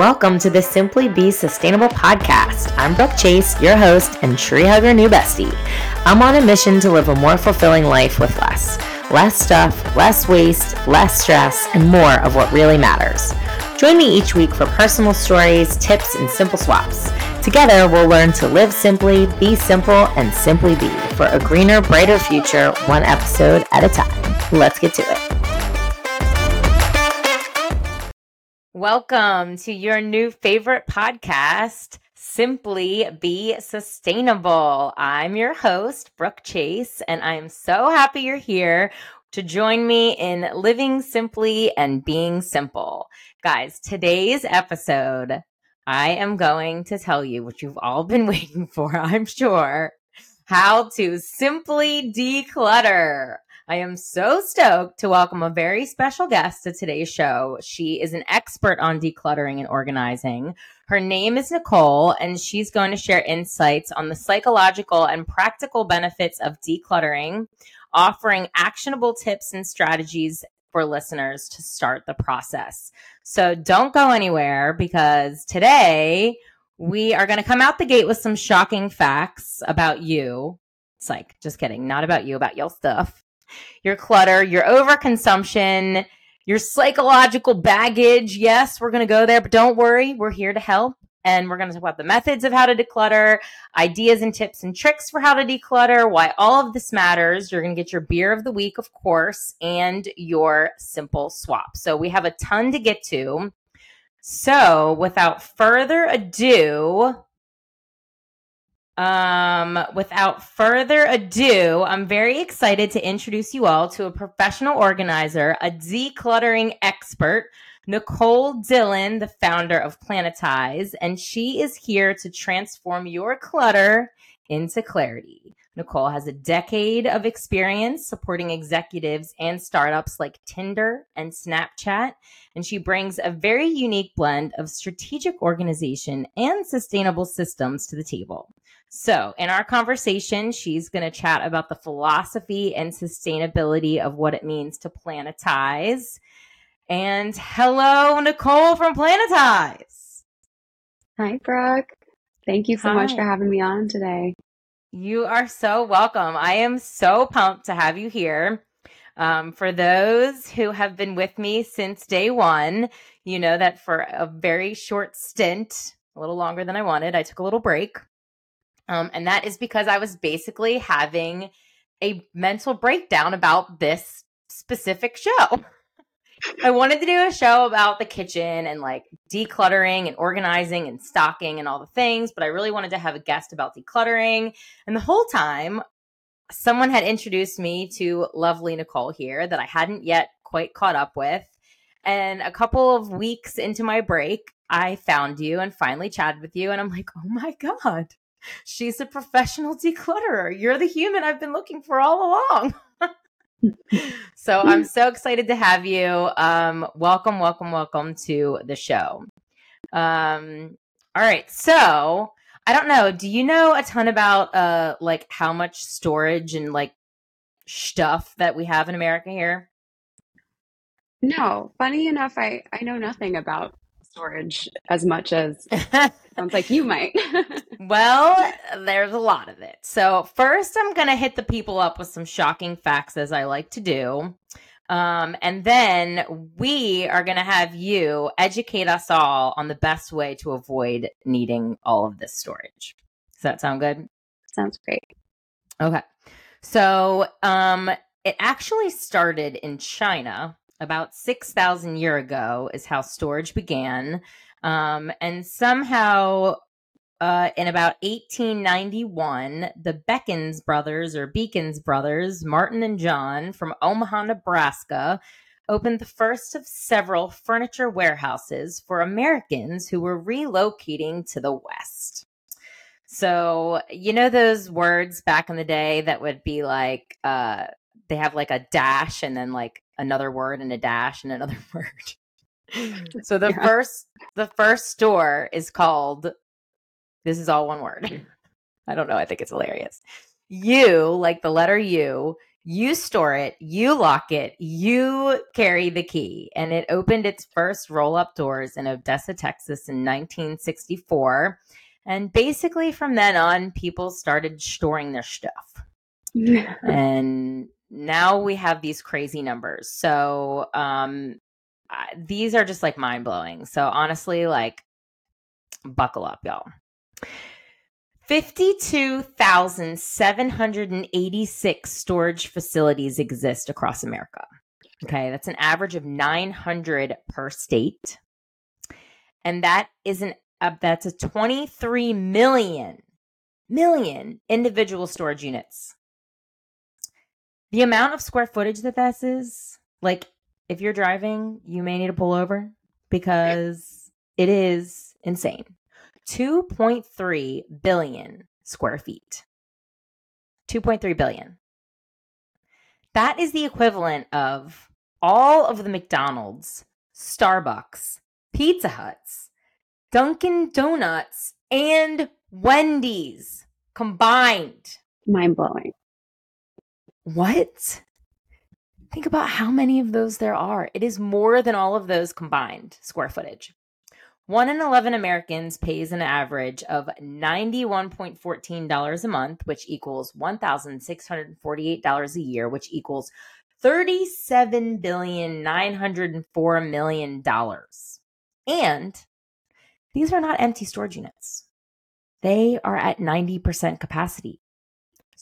Welcome to the Simply Be Sustainable podcast. I'm Brooke Chase, your host and tree hugger new bestie. I'm on a mission to live a more fulfilling life with less. Less stuff, less waste, less stress, and more of what really matters. Join me each week for personal stories, tips, and simple swaps. Together, we'll learn to live simply, be simple, and simply be for a greener, brighter future, one episode at a time. Let's get to it. Welcome to your new favorite podcast, Simply Be Sustainable. I'm your host, Brooke Chase, and I'm so happy you're here to join me in living simply and being simple. Guys, today's episode, I am going to tell you what you've all been waiting for, I'm sure, how to simply declutter. I am so stoked to welcome a very special guest to today's show. She is an expert on decluttering and organizing. Her name is Nicole, and she's going to share insights on the psychological and practical benefits of decluttering, offering actionable tips and strategies for listeners to start the process. So don't go anywhere because today we are going to come out the gate with some shocking facts about you. It's like, just kidding, not about you, about your stuff, your clutter, your overconsumption, your psychological baggage. Yes, we're going to go there, but don't worry, we're here to help and we're going to talk about the methods of how to declutter, ideas and tips and tricks for how to declutter, why all of this matters. You're going to get your beer of the week, of course, and your simple swap. So we have a ton to get to. So without further ado, um, without further ado, I'm very excited to introduce you all to a professional organizer, a decluttering expert, Nicole Dillon, the founder of Planetize, and she is here to transform your clutter into clarity. Nicole has a decade of experience supporting executives and startups like Tinder and Snapchat, and she brings a very unique blend of strategic organization and sustainable systems to the table. So, in our conversation, she's going to chat about the philosophy and sustainability of what it means to planetize. And hello, Nicole from Planetize. Hi, Brooke. Thank you so Hi. much for having me on today. You are so welcome. I am so pumped to have you here. Um, for those who have been with me since day one, you know that for a very short stint, a little longer than I wanted, I took a little break. Um, and that is because I was basically having a mental breakdown about this specific show. I wanted to do a show about the kitchen and like decluttering and organizing and stocking and all the things, but I really wanted to have a guest about decluttering. And the whole time, someone had introduced me to lovely Nicole here that I hadn't yet quite caught up with. And a couple of weeks into my break, I found you and finally chatted with you. And I'm like, oh my God, she's a professional declutterer. You're the human I've been looking for all along. so I'm so excited to have you. Um, welcome, welcome, welcome to the show. Um, all right, so I don't know. Do you know a ton about uh like how much storage and like stuff that we have in America here? No, funny enough, I I know nothing about storage as much as sounds like you might. well, there's a lot of it. So, first, I'm going to hit the people up with some shocking facts, as I like to do. Um, and then we are going to have you educate us all on the best way to avoid needing all of this storage. Does that sound good? Sounds great. Okay. So, um, it actually started in China about 6,000 year ago is how storage began. Um, and somehow uh, in about 1891, the Beckens brothers or Beacons brothers, Martin and John from Omaha, Nebraska, opened the first of several furniture warehouses for Americans who were relocating to the West. So, you know, those words back in the day that would be like, uh, they have like a dash and then like another word and a dash and another word. so the yeah. first the first store is called this is all one word. I don't know, I think it's hilarious. You, like the letter U, You store it, you lock it, you carry the key. And it opened its first roll up doors in Odessa, Texas in 1964. And basically, from then on, people started storing their stuff. and now we have these crazy numbers. So, um, these are just like mind blowing. So, honestly, like, buckle up, y'all. 52,786 storage facilities exist across America. Okay, that's an average of 900 per state. And that is an uh, that's a 23 million million individual storage units. The amount of square footage that this is, like if you're driving, you may need to pull over because it is insane. 2.3 billion square feet. 2.3 billion. That is the equivalent of all of the McDonald's, Starbucks, Pizza Huts, Dunkin' Donuts, and Wendy's combined. Mind blowing. What? Think about how many of those there are. It is more than all of those combined square footage. One in 11 Americans pays an average of $91.14 a month, which equals $1,648 a year, which equals $37,904 million. And these are not empty storage units, they are at 90% capacity.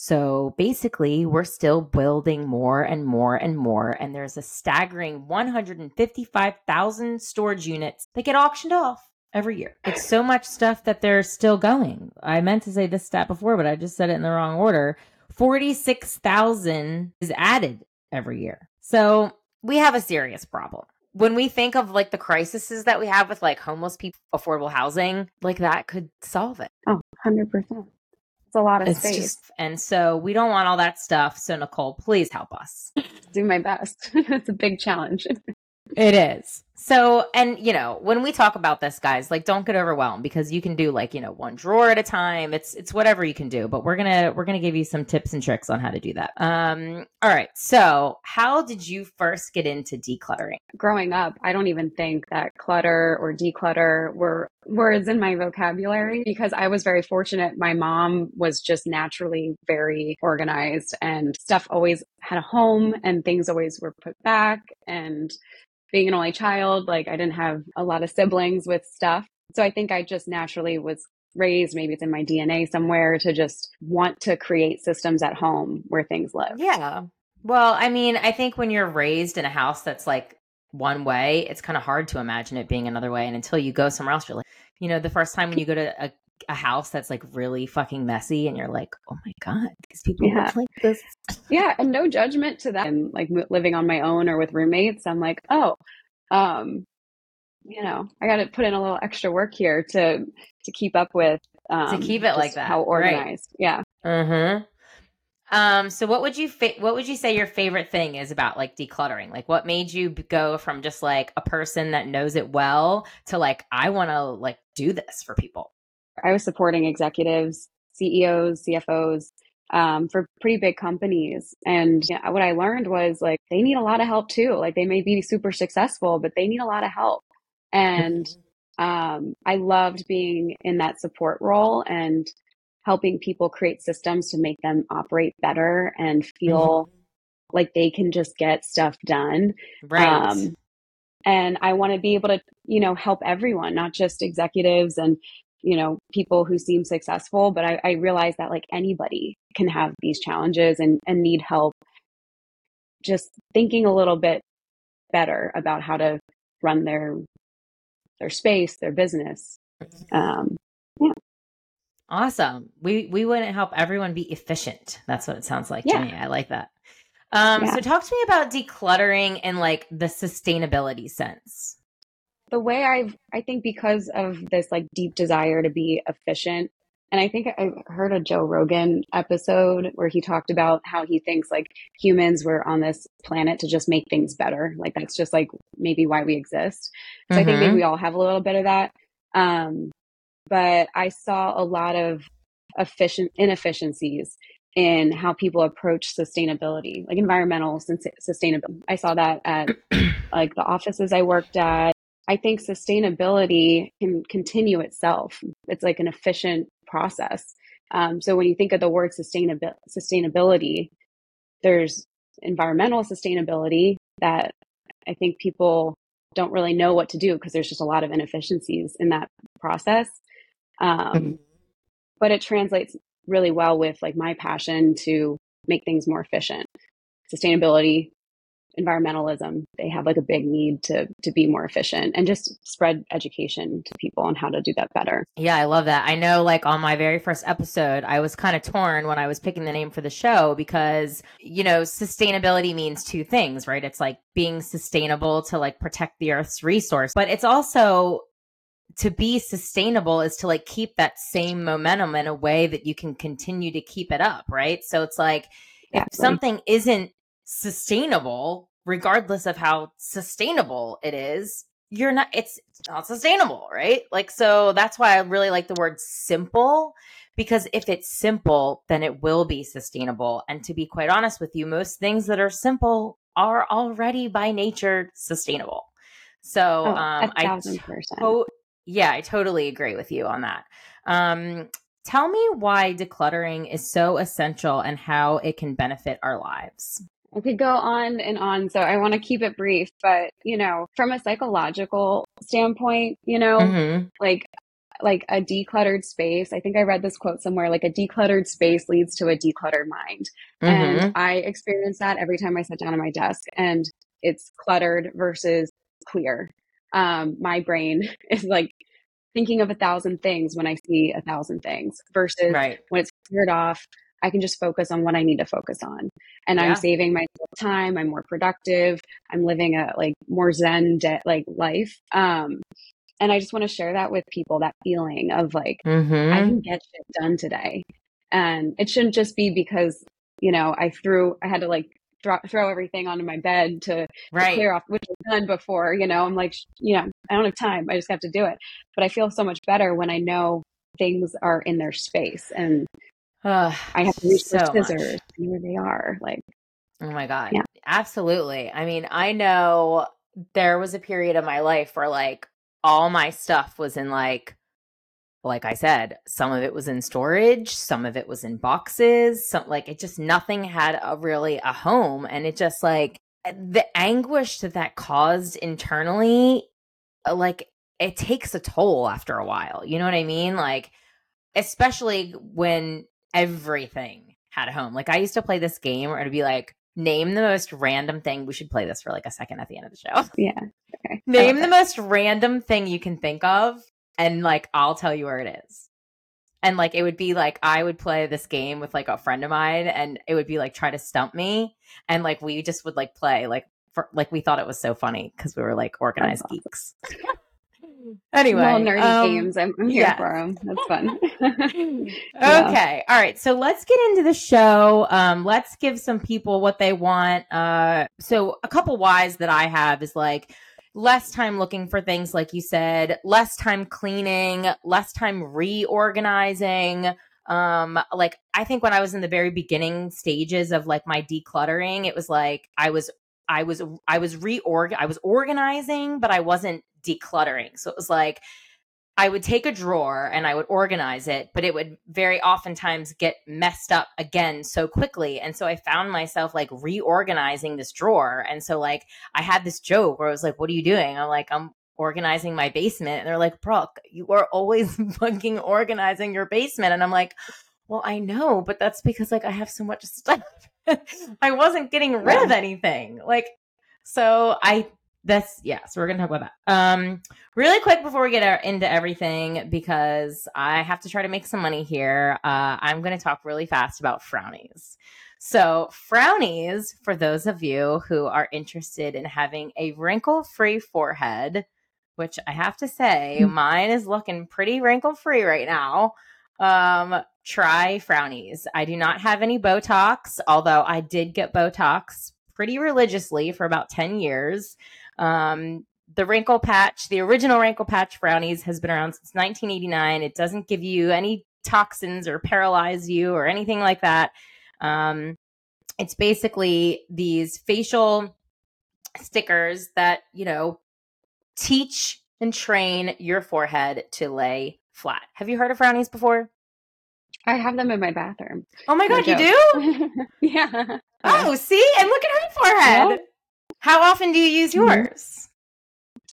So basically, we're still building more and more and more. And there's a staggering 155,000 storage units that get auctioned off every year. It's so much stuff that they're still going. I meant to say this stat before, but I just said it in the wrong order. 46,000 is added every year. So we have a serious problem. When we think of like the crises that we have with like homeless people, affordable housing, like that could solve it. Oh, 100%. It's a lot of it's space. Just, and so we don't want all that stuff. So Nicole, please help us. Do my best. it's a big challenge. it is. So, and you know, when we talk about this, guys, like don't get overwhelmed because you can do like, you know, one drawer at a time. It's it's whatever you can do, but we're gonna we're gonna give you some tips and tricks on how to do that. Um, all right. So how did you first get into decluttering? Growing up, I don't even think that clutter or declutter were words in my vocabulary because I was very fortunate. My mom was just naturally very organized and stuff always had a home and things always were put back and being an only child, like I didn't have a lot of siblings with stuff. So I think I just naturally was raised, maybe it's in my DNA somewhere to just want to create systems at home where things live. Yeah. Well, I mean, I think when you're raised in a house that's like one way, it's kind of hard to imagine it being another way. And until you go somewhere else, you're like, you know, the first time when you go to a, a house that's like really fucking messy and you're like, oh my God, these people yeah. like this. Yeah. And no judgment to that. And like living on my own or with roommates, I'm like, oh, um, you know, I got to put in a little extra work here to, to keep up with, um, to keep it like that. How organized. Right. Yeah. Mm-hmm. Um, so what would you fa- what would you say your favorite thing is about like decluttering? Like what made you go from just like a person that knows it well to like I want to like do this for people? I was supporting executives, CEOs, CFOs um, for pretty big companies. And what I learned was like they need a lot of help too. Like they may be super successful, but they need a lot of help. And um, I loved being in that support role and helping people create systems to make them operate better and feel mm-hmm. like they can just get stuff done. Right. Um, and I want to be able to, you know, help everyone, not just executives and you know people who seem successful but I, I realize that like anybody can have these challenges and, and need help. Just thinking a little bit better about how to run their their space their business. Um, yeah. Awesome. We we want to help everyone be efficient. That's what it sounds like yeah. to me. I like that. Um, yeah. so talk to me about decluttering in like the sustainability sense the way I've, I think because of this like deep desire to be efficient, and I think I heard a Joe Rogan episode where he talked about how he thinks like humans were on this planet to just make things better. Like that's just like maybe why we exist. So mm-hmm. I think maybe mm-hmm. we all have a little bit of that. Um, but I saw a lot of efficient inefficiencies in how people approach sustainability, like environmental sustainability. I saw that at like the offices I worked at. I think sustainability can continue itself. It's like an efficient process. Um, so when you think of the word sustainability, sustainability, there's environmental sustainability that I think people don't really know what to do because there's just a lot of inefficiencies in that process. Um, mm-hmm. But it translates really well with like my passion to make things more efficient. Sustainability, environmentalism, they have like a big need to to be more efficient and just spread education to people on how to do that better. Yeah, I love that. I know like on my very first episode, I was kind of torn when I was picking the name for the show because, you know, sustainability means two things, right? It's like being sustainable to like protect the earth's resource, but it's also to be sustainable is to like keep that same momentum in a way that you can continue to keep it up, right? So it's like if something isn't sustainable, regardless of how sustainable it is, you're not it's not sustainable, right? Like so that's why I really like the word simple because if it's simple, then it will be sustainable. And to be quite honest with you, most things that are simple are already by nature sustainable. So oh, um, I to- yeah, I totally agree with you on that. Um, tell me why decluttering is so essential and how it can benefit our lives. I could go on and on, so I want to keep it brief. But you know, from a psychological standpoint, you know, mm-hmm. like like a decluttered space. I think I read this quote somewhere like a decluttered space leads to a decluttered mind. Mm-hmm. And I experience that every time I sit down at my desk and it's cluttered versus clear um, my brain is like thinking of a thousand things when I see a thousand things versus right. when it's cleared off, I can just focus on what I need to focus on. And yeah. I'm saving my time. I'm more productive. I'm living a like more zen de- like life. Um, and I just want to share that with people, that feeling of like, mm-hmm. I can get shit done today. And it shouldn't just be because, you know, I threw, I had to like throw, throw everything onto my bed to, right. to clear off, which I've done before. You know, I'm like, you know, I don't have time. I just have to do it. But I feel so much better when I know things are in their space and uh, I have to reach so for scissors where they are. Like, oh my god, yeah. absolutely. I mean, I know there was a period of my life where like all my stuff was in like like I said, some of it was in storage, some of it was in boxes, some like it just nothing had a really a home and it just like eh, the anguish that that caused internally uh, like it takes a toll after a while. You know what I mean? Like especially when everything had a home. Like I used to play this game where it'd be like name the most random thing. We should play this for like a second at the end of the show. Yeah. Okay. Name the most random thing you can think of and like I'll tell you where it is. And like it would be like I would play this game with like a friend of mine and it would be like try to stump me and like we just would like play like for like we thought it was so funny because we were like organized geeks. anyway, Small nerdy um, games. I'm, I'm here yeah. for them. That's fun. yeah. Okay, all right. So let's get into the show. Um, let's give some people what they want. Uh, so a couple whys that I have is like less time looking for things, like you said, less time cleaning, less time reorganizing. Um, like I think when I was in the very beginning stages of like my decluttering, it was like I was I was I was reorg I was organizing, but I wasn't decluttering. So it was like I would take a drawer and I would organize it, but it would very oftentimes get messed up again so quickly. And so I found myself like reorganizing this drawer. And so like I had this joke where I was like, What are you doing? I'm like, I'm organizing my basement. And they're like, Brooke, you are always fucking organizing your basement. And I'm like, Well, I know, but that's because like I have so much stuff. I wasn't getting rid of anything. Like, so I that's yeah so we're gonna talk about that. Um really quick before we get into everything because i have to try to make some money here uh, i'm gonna talk really fast about frownies. So frownies for those of you who are interested in having a wrinkle free forehead which i have to say hmm. mine is looking pretty wrinkle free right now. Um try frownies. I do not have any botox although i did get botox pretty religiously for about 10 years um, the wrinkle patch, the original wrinkle patch frownies has been around since 1989. It doesn't give you any toxins or paralyze you or anything like that. Um, it's basically these facial stickers that, you know, teach and train your forehead to lay flat. Have you heard of frownies before? I have them in my bathroom. Oh my god, you do? yeah. Oh, see? And look at her forehead. How often do you use mm-hmm. yours?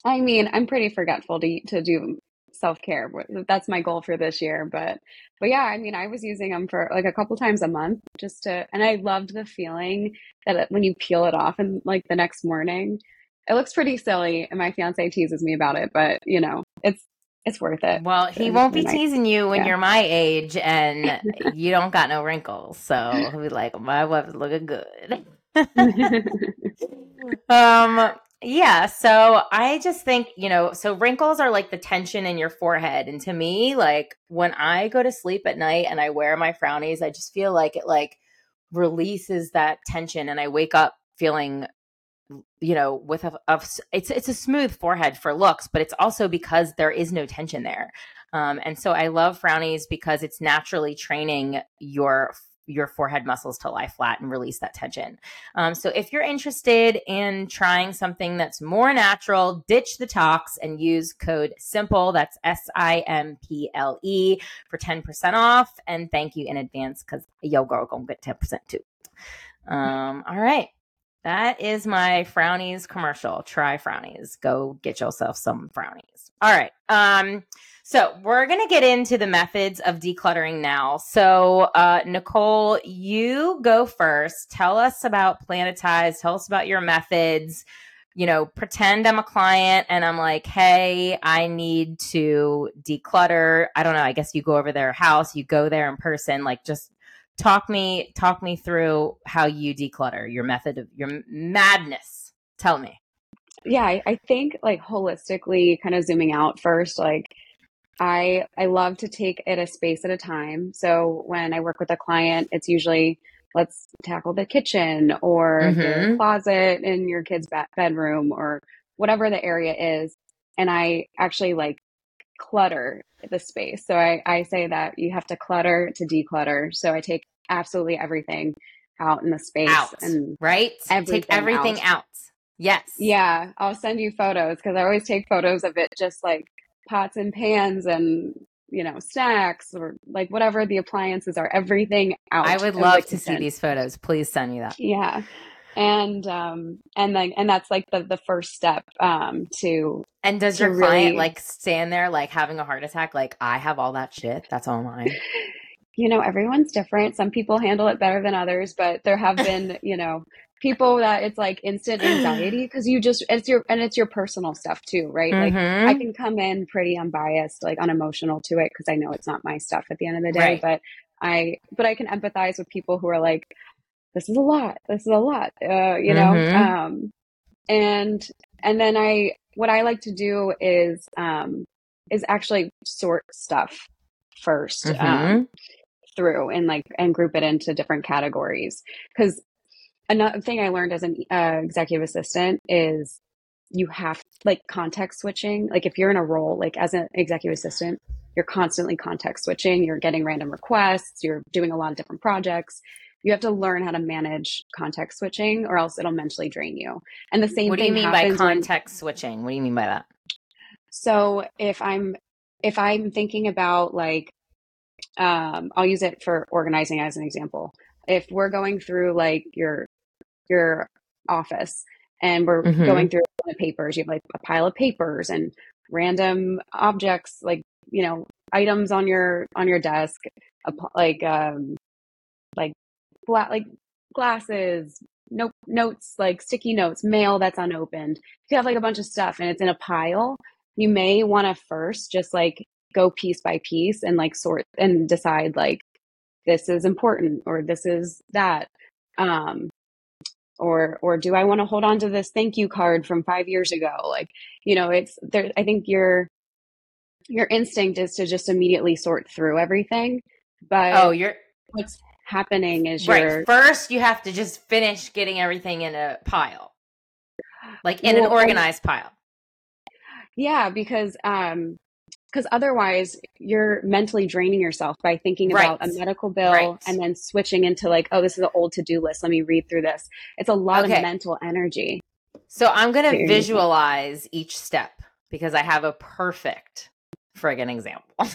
I mean, I'm pretty forgetful to to do self care. That's my goal for this year. But but yeah, I mean, I was using them for like a couple times a month just to, and I loved the feeling that it, when you peel it off and like the next morning, it looks pretty silly. And my fiance teases me about it, but you know, it's it's worth it. Well, he won't be teasing you when yeah. you're my age and you don't got no wrinkles. So he'll be like, my wife's looking good. um yeah, so I just think, you know, so wrinkles are like the tension in your forehead. And to me, like when I go to sleep at night and I wear my frownies, I just feel like it like releases that tension and I wake up feeling you know with a, a it's it's a smooth forehead for looks but it's also because there is no tension there um, and so i love frownies because it's naturally training your your forehead muscles to lie flat and release that tension. Um, so if you're interested in trying something that's more natural, ditch the tox and use code SIMPLE. That's S I M P L E for 10% off. And thank you in advance because yo girl gonna get 10% too. Um, all right. That is my frownies commercial. Try frownies. Go get yourself some frownies. All right. Um, so we're going to get into the methods of decluttering now. So, uh, Nicole, you go first. Tell us about Planetize. Tell us about your methods. You know, pretend I'm a client and I'm like, hey, I need to declutter. I don't know. I guess you go over their house, you go there in person. Like, just talk me talk me through how you declutter your method of your madness. Tell me. Yeah, I, I think like holistically, kind of zooming out first, like I I love to take it a space at a time. So when I work with a client, it's usually let's tackle the kitchen or mm-hmm. the closet in your kid's bedroom or whatever the area is. And I actually like clutter the space. So I, I say that you have to clutter to declutter. So I take absolutely everything out in the space out, and right. Everything take everything out. out. Yes. Yeah. I'll send you photos because I always take photos of it just like pots and pans and you know snacks or like whatever the appliances are everything out i would love to see these photos. Please send me that. Yeah. And um and then and that's like the the first step um to and does to your client really, like stand there like having a heart attack like i have all that shit. That's all mine you know everyone's different some people handle it better than others but there have been you know people that it's like instant anxiety because you just it's your and it's your personal stuff too right mm-hmm. like i mm-hmm. can come in pretty unbiased like unemotional to it because i know it's not my stuff at the end of the day right. but i but i can empathize with people who are like this is a lot this is a lot uh, you know mm-hmm. um and and then i what i like to do is um is actually sort stuff 1st mm-hmm. um through and like and group it into different categories because another thing I learned as an uh, executive assistant is you have like context switching. Like if you're in a role, like as an executive assistant, you're constantly context switching. You're getting random requests. You're doing a lot of different projects. You have to learn how to manage context switching, or else it'll mentally drain you. And the same. Thing What do you mean by context when, switching? What do you mean by that? So if I'm if I'm thinking about like, um, I'll use it for organizing as an example. If we're going through like your your office and we're mm-hmm. going through the papers. You have like a pile of papers and random objects, like you know, items on your on your desk, like um, like gla- like glasses, note notes, like sticky notes, mail that's unopened. If you have like a bunch of stuff and it's in a pile, you may want to first just like go piece by piece and like sort and decide like this is important or this is that um or or do I want to hold on to this thank you card from 5 years ago? Like you know it's there I think your your instinct is to just immediately sort through everything but oh you're what's happening is right you're, first you have to just finish getting everything in a pile. Like in well, an organized pile. Yeah because um because otherwise you're mentally draining yourself by thinking Right. about a medical bill Right. and then switching into like, oh, this is an old to do list. Let me read through this. It's a lot Okay. of mental energy. So I'm going to visualize each step because I have a perfect friggin' example.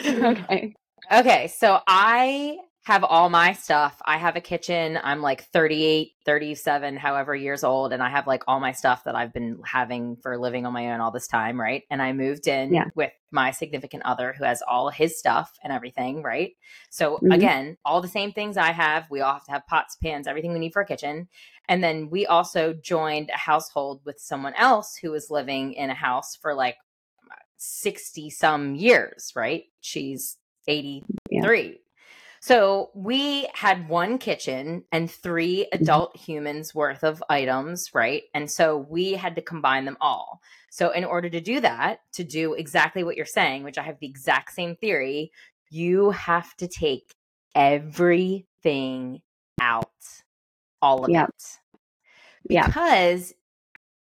okay. okay, so I have all my stuff. I have a kitchen. I'm like 38, 37, however years old, and I have like all my stuff that I've been having for living on my own all this time, right? And I moved in Yeah. with my significant other who has all his stuff and everything, right? So Mhm. again, all the same things I have. We all have to have pots, pans, everything we need for a kitchen. And then we also joined a household with someone else who was living in a house for like 60 some years, right? She's 83. So we had one kitchen and three mm-hmm. adult humans worth of items, right? And so we had to combine them all. So in order to do that, to do exactly what you're saying, which I have the exact same theory, you have to take everything out. All of Yep. it Yeah. because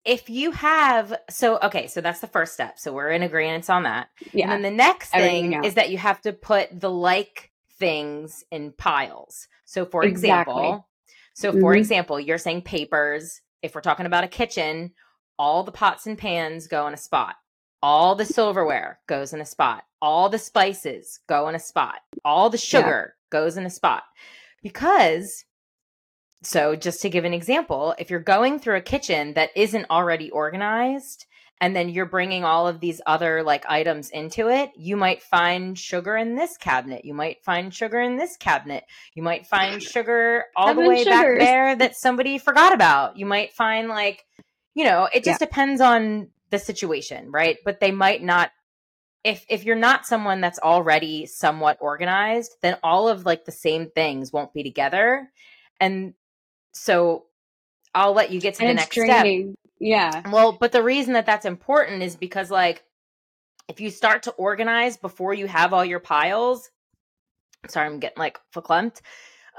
if you have so okay so that's the first step so we're in agreement on that Yeah. and then the next Everything thing out. is that you have to put the like things in piles. So for Exactly. example so for Mhm. example you're saying papers if we're talking about a kitchen all the pots and pans go in a spot. All the silverware goes in a spot. All the spices go in a spot. All the sugar goes in a spot. Because so, just to give an example, if you're going through a kitchen that isn't already organized, and then you're bringing all of these other like items into it, you might find sugar in this cabinet. You might find sugar in this cabinet. You might find sugar all the way back there that somebody forgot about. You might find like, you know, it just depends on the situation, right? But they might not if if you're not someone that's already somewhat organized, then all of like the same things won't be together. And so I'll let you get to and the next step. Yeah. Well, but the reason that that's important is because like if you start to organize before you have all your piles, sorry, I'm getting like verklempt.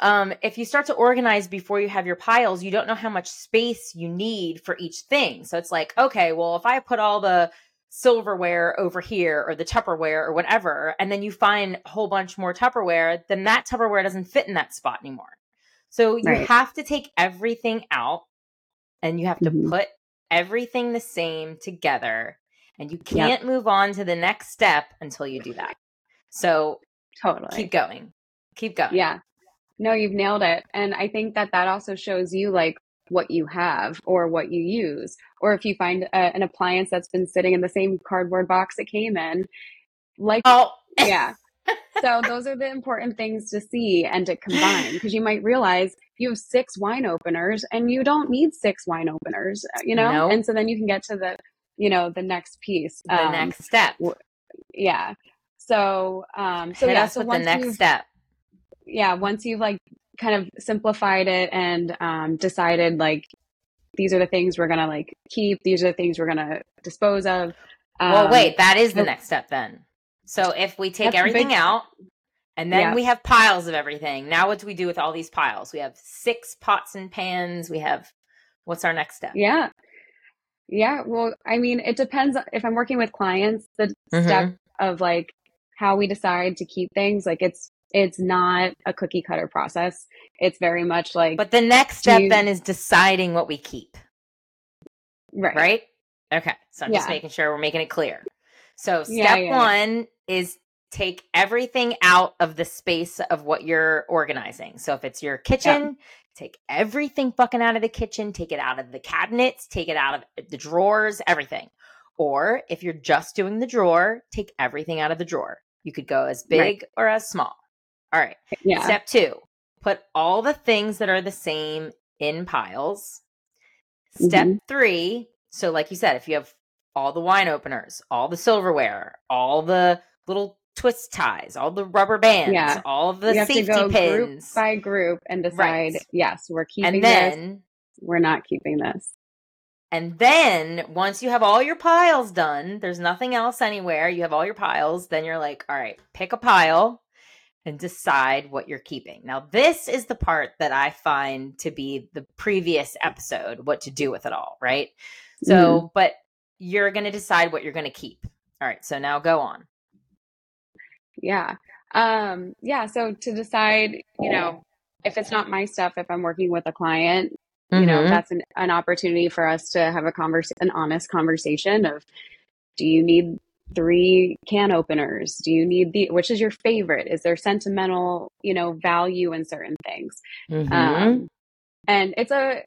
Um, if you start to organize before you have your piles, you don't know how much space you need for each thing. So it's like, okay, well, if I put all the silverware over here or the Tupperware or whatever, and then you find a whole bunch more Tupperware, then that Tupperware doesn't fit in that spot anymore. So you Right. have to take everything out and you have to Mhm. put everything the same together and you can't move on to the next step until you do that. So Totally. keep going. Keep going. Yeah. No, you've nailed it. And I think that that also shows you like what you have or what you use. Or if you find a, an appliance that's been sitting in the same cardboard box it came in, like, Oh, yeah. So those are the important things to see and to combine because you might realize you have six wine openers and you don't need six wine openers, uh, you know? Nope. And so then you can get to the, you know, the next piece. the Um, next step. w- Yeah. So, um, so Hit yeah, so the next step. yeah, once you've like kind of simplified it and um, decided like these are the things we're gonna like keep, these are the things we're gonna dispose of. well, um, wait, that is the next step then. So if we take everything big out and then Yeah. we have piles of everything, now what do we do with all these piles? We have six pots and pans. We have, what's our next step? Yeah. Yeah. Well, I mean, it depends if I'm working with clients, the Mhm. step of like how we decide to keep things, like it's it's not a cookie cutter process. It's very much like But the next step you- then is deciding what we keep. right. right? Okay. So I'm just making sure we're making it clear. So step Yeah, yeah, yeah. one is take everything out of the space of what you're organizing. So if it's your kitchen, take everything fucking out of the kitchen, take it out of the cabinets, take it out of the drawers, everything. Or if you're just doing the drawer, take everything out of the drawer. You could go as big Right. or as small. All right. Yeah. Step two, put all the things that are the same in piles. Step Mhm. three, so like you said, if you have all the wine openers, all the silverware, all the little twist ties, all the rubber bands, Yeah. all the you have to safety pins. group by group and decide, Right. yes, we're keeping and this, then we're not keeping this. and then once you have all your piles done, there's nothing else anywhere, you have all your piles, then you're like, all right, pick a pile and decide what you're keeping. Now, this is the part that I find to be the previous episode, what to do with it all, right? So, mm-hmm. but you're going to decide what you're going to keep. All right. So now go on. Yeah. Um, yeah. So to decide, you know, if it's not my stuff, if I'm working with a client, you know, Mhm. that's an, an opportunity for us to have a converse, an honest conversation of, do you need three can openers? Do you need the, which is your favorite? Is there sentimental, you know, value in certain things? Mhm. Um, and it's a,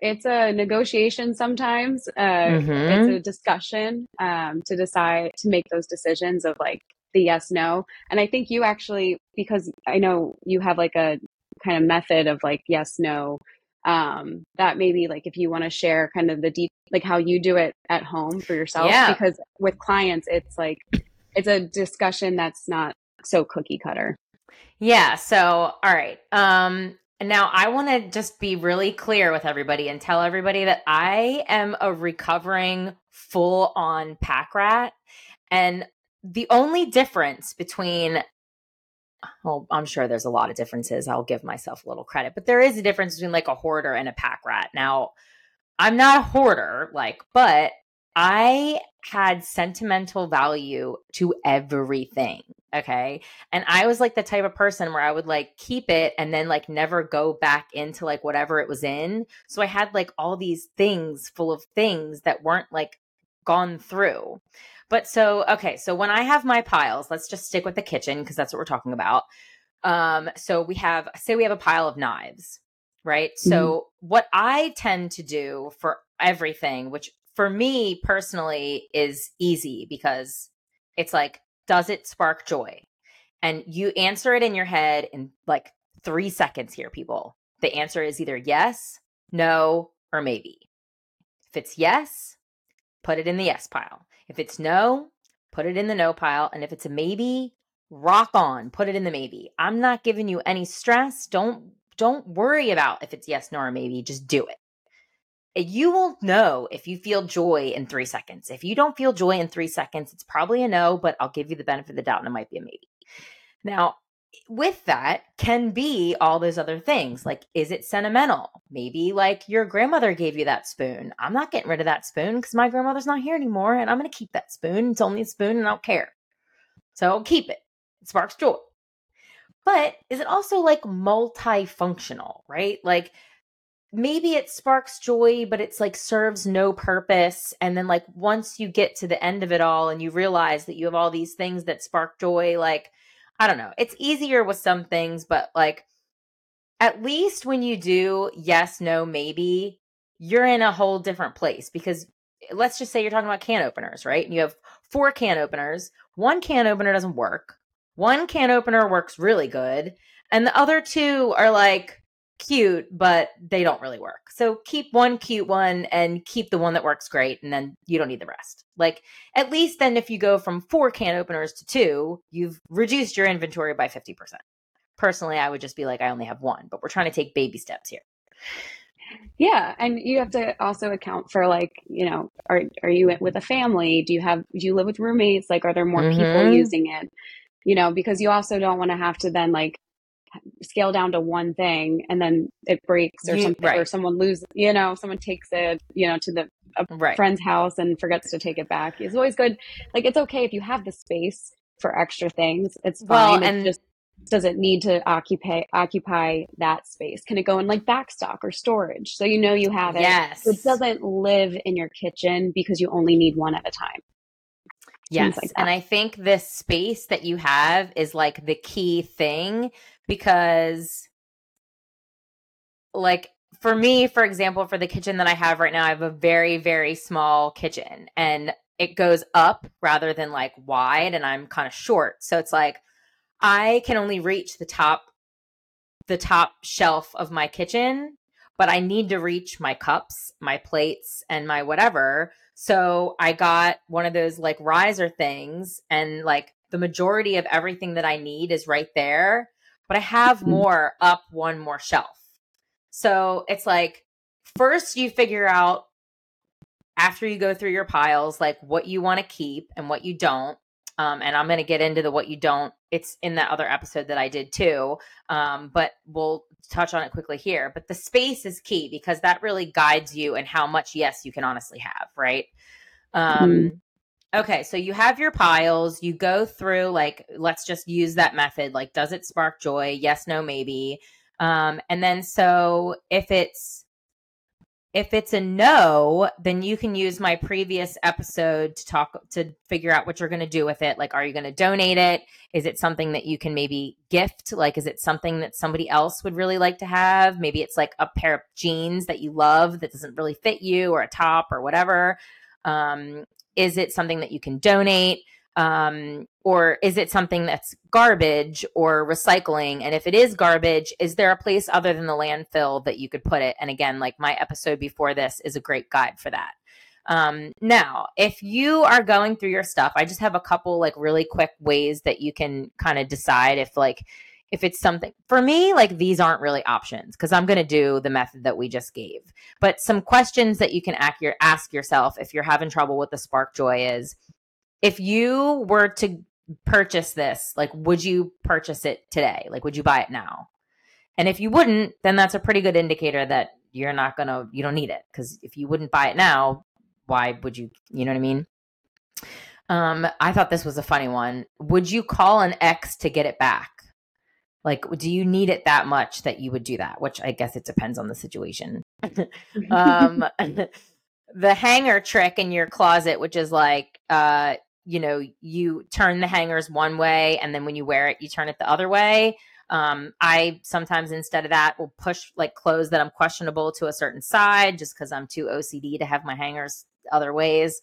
it's a negotiation sometimes. Uh, it's Mhm. a discussion um, to decide to make those decisions of like the yes no. And I think you actually because I know you have like a kind of method of like yes no. Um, that maybe like if you want to share kind of the deep like how you do it at home for yourself Yeah. because with clients it's like it's a discussion that's not so cookie cutter. Yeah. So, all right. Um, now I want to just be really clear with everybody and tell everybody that I am a recovering full on pack rat. And the only difference between, well, I'm sure there's a lot of differences. I'll give myself a little credit, but there is a difference between like a hoarder and a pack rat. Now, I'm not a hoarder, like, but I had sentimental value to everything. Okay. And I was like the type of person where I would like keep it and then like never go back into like whatever it was in. So I had like all these things full of things that weren't like gone through. But so, okay. So when I have my piles, let's just stick with the kitchen because that's what we're talking about. Um, so we have, say we have a pile of knives, right? So what I tend to do for everything, which for me personally is easy because it's like, does it spark joy? And you answer it in your head in like three seconds here, people. The answer is either yes, no, or maybe. If it's yes, put it in the yes pile. If it's no, put it in the no pile. And if it's a maybe, rock on, put it in the maybe. I'm not giving you any stress. Don't don't worry about if it's yes, no, or maybe. Just do it. Eh, you will know if you feel joy in three seconds. If you don't feel joy in three seconds, it's probably a no, but I'll give you the benefit of the doubt and it might be a maybe. Now, with that can be all those other things. Like, is it sentimental? Maybe like your grandmother gave you that spoon. I'm not getting rid of that spoon because my grandmother's not here anymore and I'm going to keep that spoon. It's only a spoon and I don't care. So keep it. It sparks joy. But is it also like multifunctional, right? Like, maybe it sparks joy, but it's like serves no purpose. And then, like, once you get to the end of it all and you realize that you have all these things that spark joy, like, I don't know, it's easier with some things, but like, at least when you do yes, no, maybe, you're in a whole different place because let's just say you're talking about can openers, right? And you have four can openers. One can opener doesn't work. One can opener works really good. And the other two are like cute, but they don't really work. So keep one cute one and keep the one that works great. And then you don't need the rest. Like at least then if you go from four can openers to two, you've reduced your inventory by 50%. Personally, I would just be like, I only have one, but we're trying to take baby steps here. Yeah, and you have to also account for like, you know, are are you with a family? Do you have do you live with roommates? Like are there more people Mhm. using it? You know, because you also don't want to have to then like scale down to one thing and then it breaks or You- something or someone loses, you know, someone takes it, you know, to the a Right. friend's house and forgets to take it back. It's always good. Like it's okay if you have the space for extra things. It's Well, fine. and- it just does it need to occupy occupy that space? Can it go in like backstock or storage? So you know you have it. Yes. It doesn't live in your kitchen because you only need one at a time. Yes. like and. I think this space that you have is like the key thing because, like, for me, for example, for the kitchen that I have right now, I have a very, very small kitchen and it goes up rather than like wide, and I'm kind of short. So it's like I can only reach the top the top shelf of my kitchen, but I need to reach my cups, my plates, and my whatever. So I got one of those like riser things, and like the majority of everything that I need is right there. But I have Mhm. more up one more shelf. So it's like first you figure out after you go through your piles, like what you want to keep and what you don't. Um, and I'm going to get into the what you don't. It's in that other episode that I did too. Um, but we'll touch on it quickly here. But the space is key because that really guides you and how much yes you can honestly have, right? Um, Okay, so you have your piles, you go through like let's just use that method like does it spark joy? Yes, no, maybe. Um and then so if it's if it's a no, then you can use my previous episode to talk to figure out what you're going to do with it. Like, are you going to donate it? Is it something that you can maybe gift? Like, is it something that somebody else would really like to have? Maybe it's like a pair of jeans that you love that doesn't really fit you, or a top, or whatever. Um, is it something that you can donate? Um, or is it something that's garbage or recycling? And if it is garbage, is there a place other than the landfill that you could put it? And again, like my episode before this is a great guide for that. Um, now, if you are going through your stuff, I just have a couple like really quick ways that you can kind of decide if like if it's something for me like these aren't really options because i'm going to do the method that we just gave but some questions that you can ask yourself if you're having trouble with the spark joy is if you were to purchase this, like, would you purchase it today? Like, would you buy it now? And if you wouldn't, then that's a pretty good indicator that you're not going to, you don't need it. Because if you wouldn't buy it now, why would you, you know what I mean? Um, I thought this was a funny one. Would you call an ex to get it back? Like, do you need it that much that you would do that? Which I guess it depends on the situation. um, the hanger trick in your closet, which is like, uh, you know you turn the hangers one way and then when you wear it you turn it the other way. Um, i sometimes instead of that will push like clothes that i'm questionable to a certain side just because i'm too ocd to have my hangers other ways.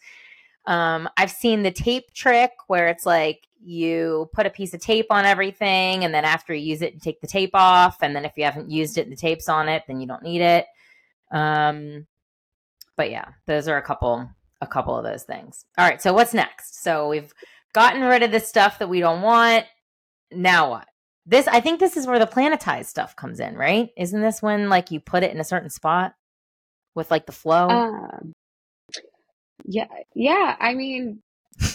Um, i've seen the tape trick where it's like you put a piece of tape on everything and then after you use it you take the tape off and then if you haven't used it the tape's on it then you don't need it. Um, but yeah those are a couple a couple of those things. All right, so what's next? So we've gotten rid of the stuff that we don't want. Now what? This I think this is where the planetized stuff comes in, right? Isn't this when like you put it in a certain spot with like the flow? Um, yeah, yeah. I mean,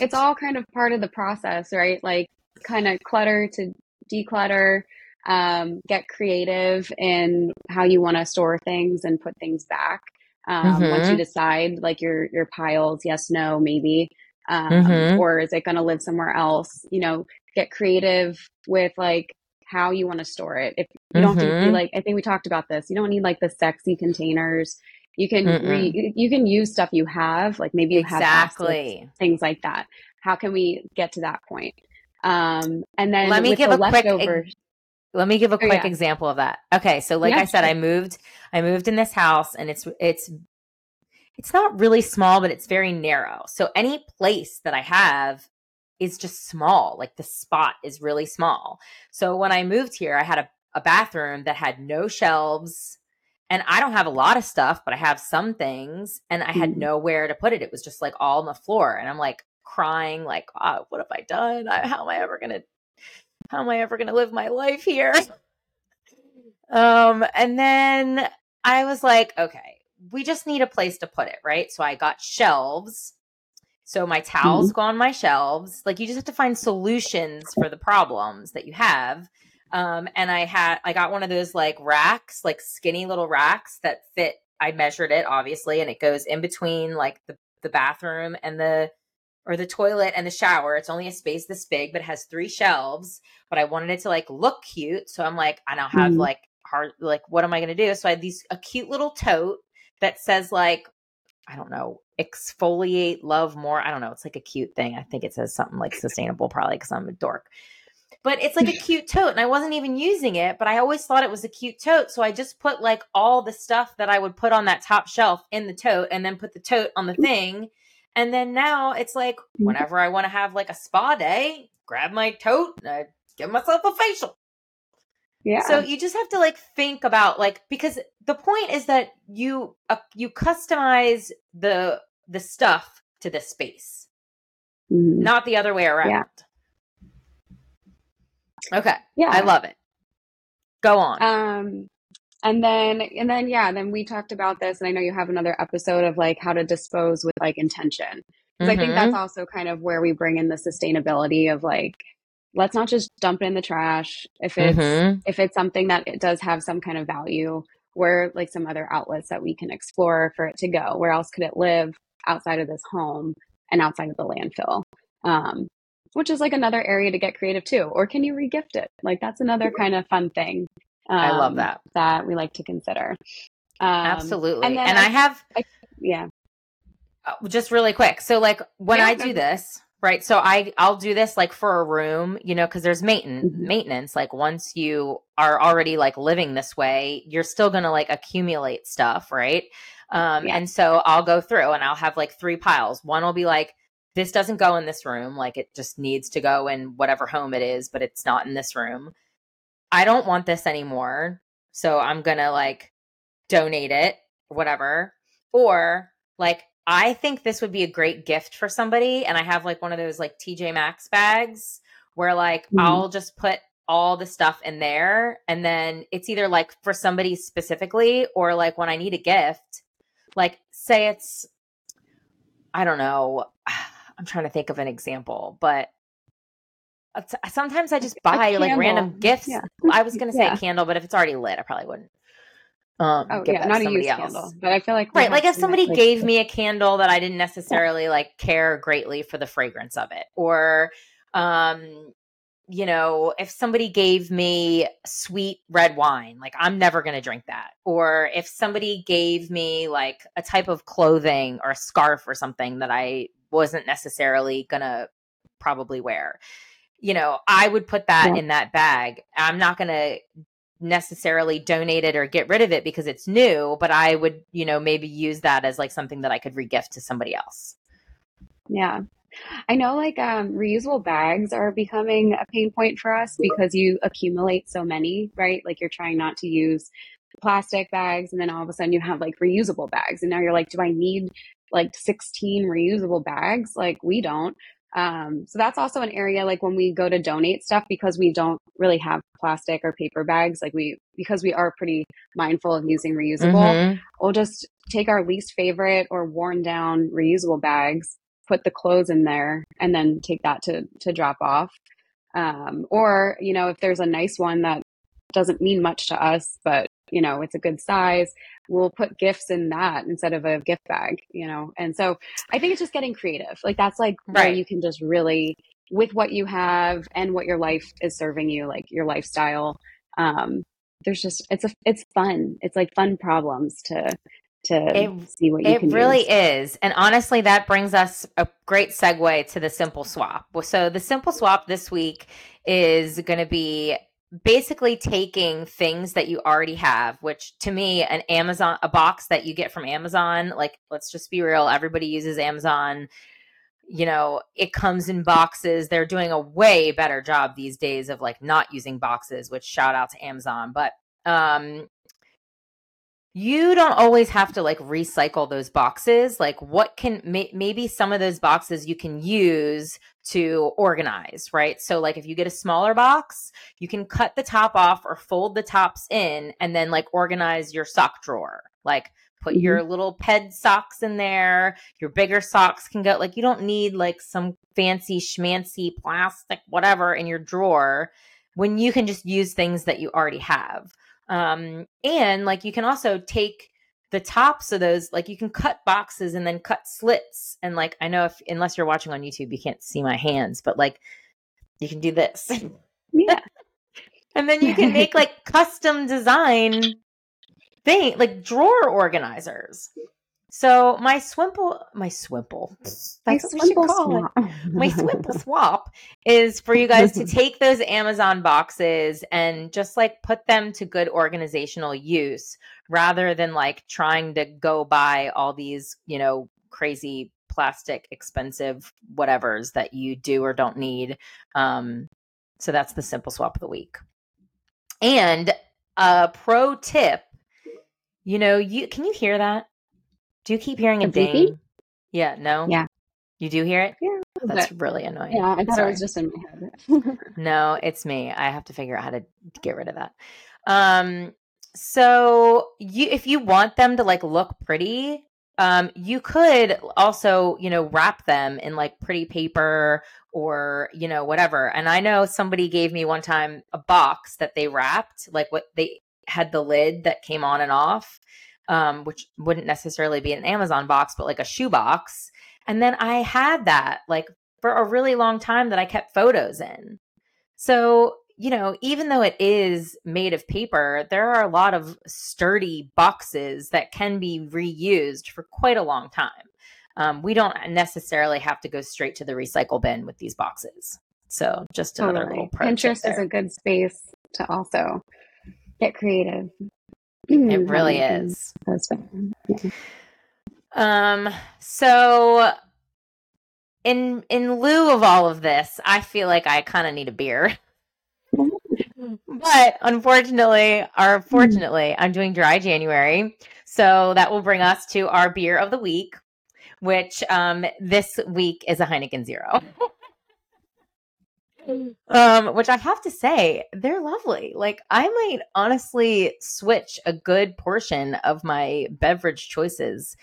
it's all kind of part of the process, right? Like kind of clutter to declutter, um, get creative in how you want to store things and put things back um, mm-hmm. once you mm-hmm. decide like your your piles yes no maybe um, mm-hmm. or is it going to live somewhere else you know get creative with like how you want to store it if you don't have to be like i think we talked about this you don't need like the sexy containers you can re, you can use stuff you have like maybe you exactly. have things like that how can we get to that point um and then let me give a leftover- quick let me give a oh, quick oh, yeah. example of that. Okay, so like yeah, I said, sure. I moved I moved in this house and it's it's it's not really small, but it's very narrow. So any place that I have is just small. Like the spot is really small. So when I moved here, I had a, a bathroom that had no shelves. And I don't have a lot of stuff, but I have some things and I had mm-hmm. nowhere to put it. It was just like all on the floor. And I'm like crying, like, oh, what have I done? How am I ever going to how am I ever going to live my life here? um, and then I was like, okay, we just need a place to put it, right? So I got shelves. So my towels mm-hmm. go on my shelves. Like you just have to find solutions for the problems that you have. Um, and I had I got one of those like racks, like skinny little racks that fit. I measured it obviously, and it goes in between like the the bathroom and the or the toilet and the shower. It's only a space this big, but it has three shelves. But I wanted it to like look cute. So I'm like, I don't have mm. like hard like what am I gonna do? So I had these a cute little tote that says like, I don't know, exfoliate, love more. I don't know. It's like a cute thing. I think it says something like sustainable, probably because I'm a dork. But it's like a cute tote, and I wasn't even using it, but I always thought it was a cute tote. So I just put like all the stuff that I would put on that top shelf in the tote and then put the tote on the thing and then now it's like mm-hmm. whenever I want to have like a spa day, grab my tote and I give myself a facial. Yeah. So you just have to like think about like because the point is that you uh, you customize the the stuff to the space. Mm-hmm. Not the other way around. Yeah. Okay. Yeah. I love it. Go on. Um and then and then yeah then we talked about this and i know you have another episode of like how to dispose with like intention because mm-hmm. i think that's mm-hmm. also kind of where we bring in the sustainability of like let's not just dump it in the trash if it's mm-hmm. if it's something that it does have some kind of value where like some other outlets that we can explore for it to go where else could it live outside of this home and outside of the landfill. Um, which is like another area to get creative too. Or can you regift it? Like that's another kind of fun thing. Um, I love um, that. That we like to consider. Um, Absolutely. And, and I, I, have, I, yeah. Uh, just really quick. So like when yeah, I do this, right? So I I'll do this like for a room, you know, because there's maintenance. Mm-hmm. Maintenance. Like once you are already like living this way, you're still gonna like accumulate stuff, right? Um, yeah. And so I'll go through and I'll have like three piles. One will be like this doesn't go in this room, like it just needs to go in whatever home it is, but it's not in this room. I don't want this anymore, so I'm gonna like donate it, whatever. Or like I think this would be a great gift for somebody. And I have like one of those like TJ Maxx bags where like mm-hmm. I'll just put all the stuff in there. And then it's either like for somebody specifically or like when I need a gift, like say it's, I don't know, I'm trying to think of an example, but sometimes I just buy like random gifts. Yeah. I was going to say yeah. a candle, but if it's already lit, I probably wouldn't um, oh yeah, not a used else. candle, but I feel like right. Like if somebody gave me a candle that I didn't necessarily yeah. like care greatly for the fragrance of it, or um, you know, if somebody gave me sweet red wine, like I'm never going to drink that. Or if somebody gave me like a type of clothing or a scarf or something that I wasn't necessarily going to probably wear, you know, I would put that yeah. in that bag. I'm not going to necessarily donate it or get rid of it because it's new, but I would, you know, maybe use that as like something that I could regift to somebody else. Yeah. I know like um, reusable bags are becoming a pain point for us because you accumulate so many, right? Like you're trying not to use plastic bags and then all of a sudden you have like reusable bags and now you're like do I need like 16 reusable bags? Like we don't. Um, so that's also an area like when we go to donate stuff because we don't really have plastic or paper bags, like we because we are pretty mindful of using reusable, mm-hmm. we'll just take our least favorite or worn down reusable bags, put the clothes in there, and then take that to to drop off. Um, or you know, if there's a nice one that doesn't mean much to us, but you know, it's a good size, we'll put gifts in that instead of a gift bag, you know? And so I think it's just getting creative. Like that's like right. where you can just really, with what you have and what your life is serving you, like your lifestyle, um, there's just, it's a, it's fun. It's like fun problems to, to it, see what you it really use. is and honestly that brings us a great segue to the simple swap so the simple swap this week is going to be basically taking things that you already have which to me an amazon a box that you get from amazon like let's just be real everybody uses amazon you know it comes in boxes. They're doing a way better job these days of like not using boxes which shout out to amazon. But um you don't always have to like recycle those boxes. Like what can may, maybe some of those boxes you can use to organize right? So like if you get a smaller box you can cut the top off or fold the tops in and then like organize your sock drawer. Like put mm-hmm. your little ped socks in there. Your bigger socks can go like you don't need like some fancy schmancy plastic whatever in your drawer when you can just use things that you already have um, and like you can also take the tops of those, like you can cut boxes and then cut slits. And like I know if unless you're watching on YouTube, you can't see my hands, but like you can do this. Yeah. and then you can make like custom design thing like drawer organizers. So my swimple, my swimple, that's my what should call swap. it. My swimple swap is for you guys to take those Amazon boxes and just like put them to good organizational use, rather than like trying to go buy all these, you know, crazy plastic, expensive whatevers that you do or don't need. Um, so that's the simple swap of the week. And a pro tip, you know, you can you hear that? Do you keep hearing a, a ding? Yeah, no? Yeah. You do hear it? Yeah. That's really annoying. Yeah, I thought Sorry. it was just in my head. no, it's me. I have to figure out how to get rid of that. Um so you if you want them to like look pretty, um you could also, you know, wrap them in like pretty paper or, you know, whatever. And I know somebody gave me one time a box that they wrapped, like what they had the lid that came on and off um, which wouldn't necessarily be an Amazon box, but like a shoe box. And then I had that like for a really long time that I kept photos in. So, you know, even though it is made of paper, there are a lot of sturdy boxes that can be reused for quite a long time. Um, we don't necessarily have to go straight to the recycle bin with these boxes. So, just another Totally. little Pinterest is a good space to also get creative. It really we can is. post it. Um, so in in lieu of all of this, I feel like I kind of need a beer. But unfortunately, or fortunately, I'm doing dry January. So that will bring us to our beer of the week, which um this week is a Heineken Zero. um, which I have to say, they're lovely. Like I might honestly switch a good portion of my beverage choices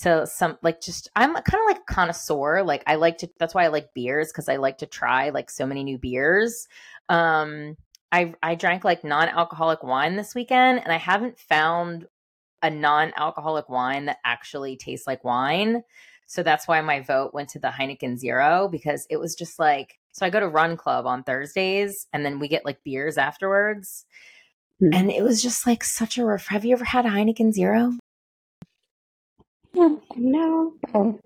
to some like just I'm kind of like a connoisseur. Like I like to that's why I like beers because I like to try like so many new beers. Um I I drank like non-alcoholic wine this weekend and I haven't found a non-alcoholic wine that actually tastes like wine. So that's why my vote went to the Heineken Zero because it was just like so I go to Run Club on Thursdays and then we get like beers afterwards. Hmm. And it was just like such a ref- have you ever had a Heineken Zero? No. Oh.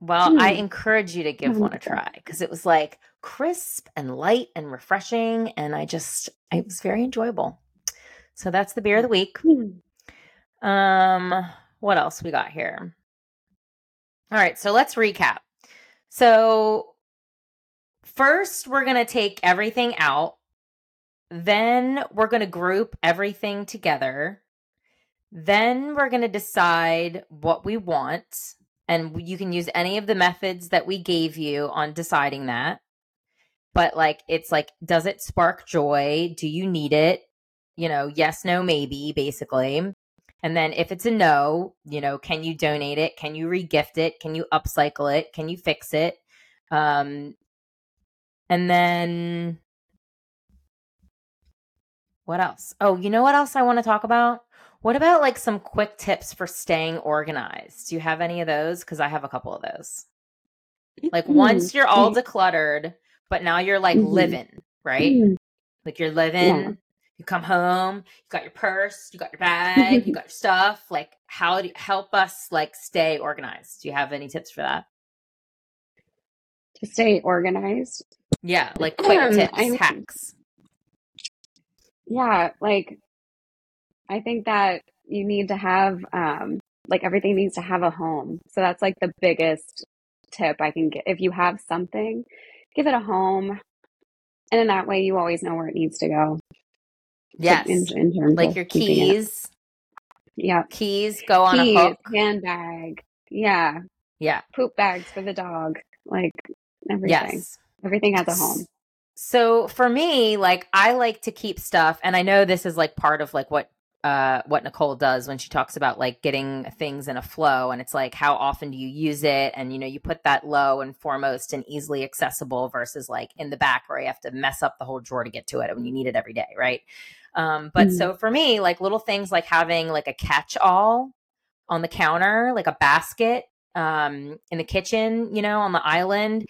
Well, I Hmm. encourage you to give one a try because it was like crisp and light and refreshing. And I just, it was very enjoyable. So that's the beer of the week. Hmm. Um, what else we got here? All right, so let's recap. So first, we're gonna take everything out. Then we're gonna group everything together. Then we're gonna decide what we want, and you can use any of the methods that we gave you on deciding that. But like, it's like, does it spark joy? Do you need it? You know, yes, no, maybe, basically. And then if it's a no, you know, can you donate it? Can you regift it? Can you upcycle it? Can you fix it? Um and then what else? Oh, you know what else I want to talk about? What about like some quick tips for staying organized? Do you have any of those? Because I have a couple of those. Like once you're all decluttered, but now you're like Mhm. living, right? Hmm. Like you're living, Yeah. You come home, you got your purse, you got your bag, you got your stuff. Like how do you help us like stay organized? Do you have any tips for that? To stay organized. Yeah, like quick Um, tips, I'm- hacks. Yeah, like I think that you need to have um like everything needs to have a home. So that's like the biggest tip I can get. If you have something, give it a home. And in that way you always know where it needs to go. Yes. In, in terms Like your keys. Yeah. Keys go on Keys, a hook. handbag. Yeah. Yeah. Poop bags for the dog. Like everything. Yes. Everything has a home. So for me, like I like to keep stuff, and I know this is like part of like what uh what Nicole does when she talks about like getting things in a flow and it's like how often do you use it and you know you put that low and foremost and easily accessible versus like in the back where you have to mess up the whole drawer to get to it when you need it every day right um but Mhm. so for me like little things like having like a catch all on the counter like a basket um in the kitchen you know on the island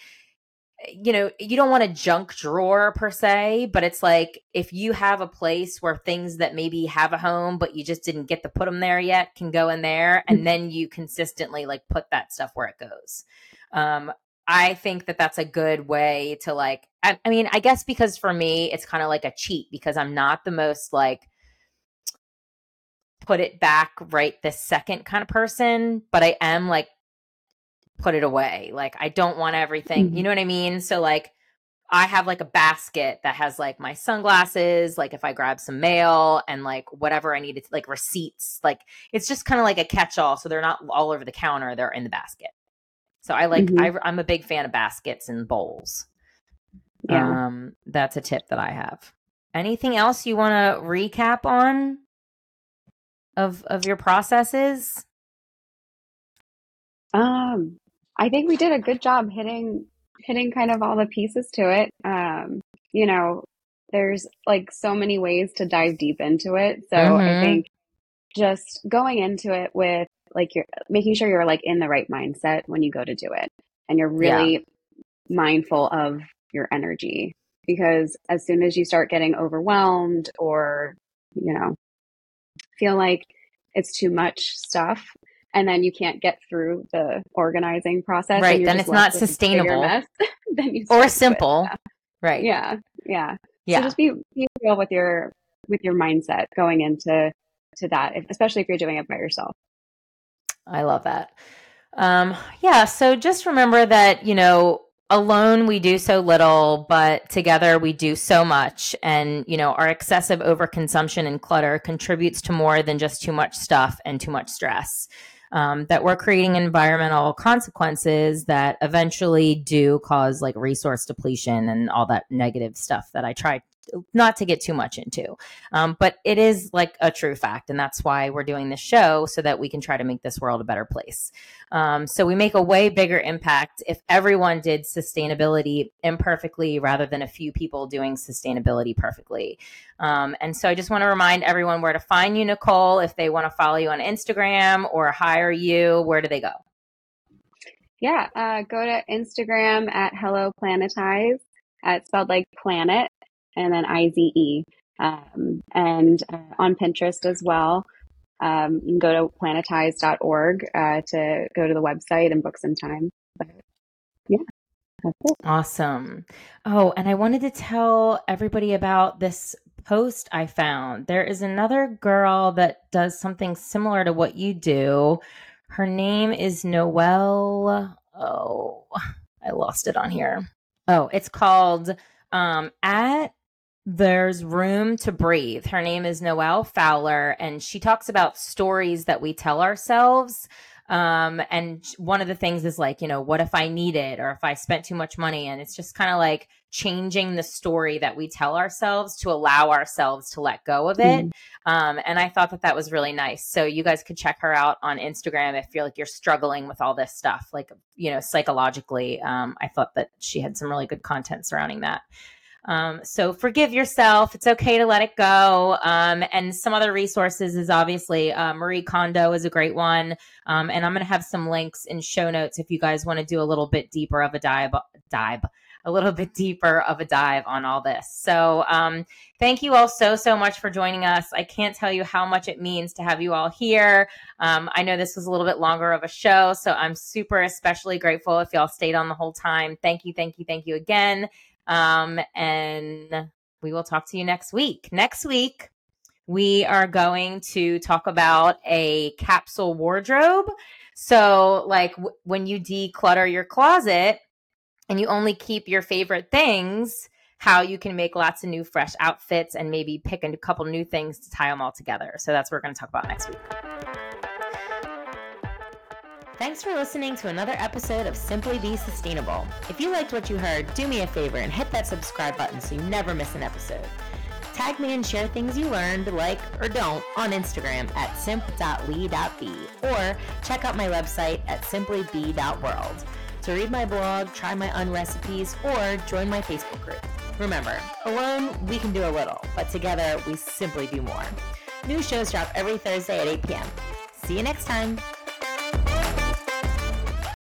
you know, you don't want a junk drawer per se, but it's like if you have a place where things that maybe have a home, but you just didn't get to put them there yet, can go in there, and then you consistently like put that stuff where it goes. Um, I think that that's a good way to like. I, I mean, I guess because for me, it's kind of like a cheat because I'm not the most like put it back right this second kind of person, but I am like put it away. Like I don't want everything. You Mhm. know what I mean? So like I have like a basket that has like my sunglasses, like if I grab some mail and like whatever I needed, like receipts. Like it's just kind of like a catch-all. So they're not all over the counter; they're in the basket. So I like Mhm. I, I'm a big fan of baskets and bowls. Yeah. Um, that's a tip that I have. Anything else you want to recap on of of your processes? Um, I think we did a good job hitting hitting kind of all the pieces to it. Um, you know, there's like so many ways to dive deep into it. So I Mhm. think just going into it with like you're making sure you're like in the right mindset when you go to do it and you're really yeah. mindful of your energy because as soon as you start getting overwhelmed or you know feel like it's too much stuff and then you can't get through the organizing process right then it's not sustainable then you or simple. yeah. right. Yeah yeah. Yeah. so just be, be real with your with your mindset going into to that especially if you're doing it by yourself i love that. Um yeah so just remember that you know alone we do so little but together we do so much. And you know our excessive overconsumption and clutter contributes to more than just too much stuff and too much stress. Um, that we're creating environmental consequences that eventually do cause like resource depletion and all that negative stuff that i try not to get too much into. Um, but it is like a true fact. And that's why we're doing this show so that we can try to make this world a better place. Um, so we make a way bigger impact if everyone did sustainability imperfectly rather than a few people doing sustainability perfectly. Um, and so I just want to remind everyone where to find you, Nicole, if they want to follow you on Instagram or hire you, where do they go? Yeah, uh, go to Instagram at Hello Planetize. Uh, spelled like planet and then IZE. Um, and uh, on Pinterest as well. Um, you can go to planetize.org uh, to go to the website and book some time. But yeah. Awesome. Oh, and I wanted to tell everybody about this post I found. There is another girl that does something similar to what you do. Her name is Noelle. Oh, I lost it on here. Oh, it's called um, at there's room to breathe. Her name is Noelle Fowler, and she talks about stories that we tell ourselves. Um, and one of the things is like, you know, what if I need it or if I spent too much money? And it's just kind of like changing the story that we tell ourselves to allow ourselves to let go of it. Mm. Um, and I thought that that was really nice. So you guys could check her out on Instagram if you're like you're struggling with all this stuff, like, you know, psychologically. Um, I thought that she had some really good content surrounding that. Um, so forgive yourself. It's okay to let it go. Um, and some other resources is obviously uh, Marie Kondo is a great one. Um, and I'm going to have some links in show notes if you guys want to do a little bit deeper of a dive, dive, a little bit deeper of a dive on all this. So um, thank you all so, so much for joining us. I can't tell you how much it means to have you all here. Um, I know this was a little bit longer of a show, so I'm super especially grateful if y'all stayed on the whole time. Thank you, thank you, thank you again. Um, and we will talk to you next week. Next week, we are going to talk about a capsule wardrobe. So, like w- when you declutter your closet and you only keep your favorite things, how you can make lots of new, fresh outfits and maybe pick a couple new things to tie them all together. So, that's what we're going to talk about next week. Thanks for listening to another episode of Simply Be Sustainable. If you liked what you heard, do me a favor and hit that subscribe button so you never miss an episode. Tag me and share things you learned, like or don't, on Instagram at simp.lee.be or check out my website at simplyb.world to read my blog, try my unrecipes, or join my Facebook group. Remember, alone we can do a little, but together we simply do more. New shows drop every Thursday at 8 p.m. See you next time.